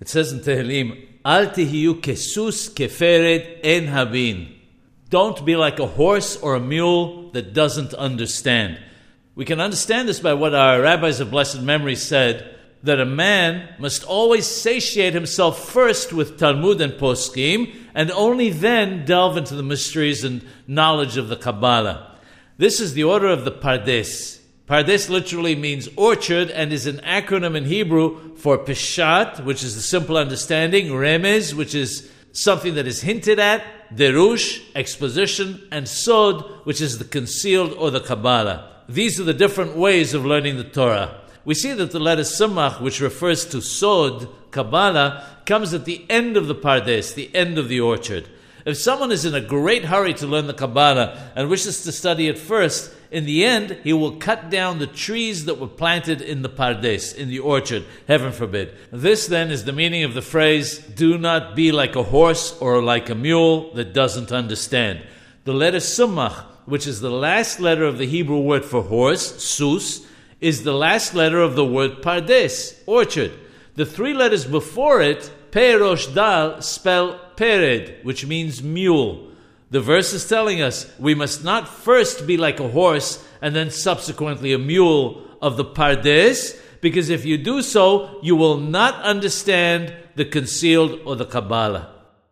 It says in Tehillim, Al tihiyu kesus keferet en habin. Don't be like a horse or a mule that doesn't understand. We can understand this by what our rabbis of blessed memory said that a man must always satiate himself first with Talmud and Poskim, and only then delve into the mysteries and knowledge of the Kabbalah. This is the order of the Pardes. Pardes literally means orchard and is an acronym in Hebrew for Peshat, which is the simple understanding, Remez, which is something that is hinted at, Derush, exposition, and Sod, which is the concealed or the Kabbalah. These are the different ways of learning the Torah we see that the letter Samach, which refers to Sod, Kabbalah, comes at the end of the Pardes, the end of the orchard. If someone is in a great hurry to learn the Kabbalah and wishes to study it first, in the end, he will cut down the trees that were planted in the Pardes, in the orchard, heaven forbid. This then is the meaning of the phrase, do not be like a horse or like a mule that doesn't understand. The letter Samach, which is the last letter of the Hebrew word for horse, sus, is the last letter of the word pardes, orchard. The three letters before it, Peh Resh Dalet, spell pered, which means mule. The verse is telling us we must not first be like a horse and then subsequently a mule of the pardes, because if you do so, you will not understand the concealed or the Kabbalah.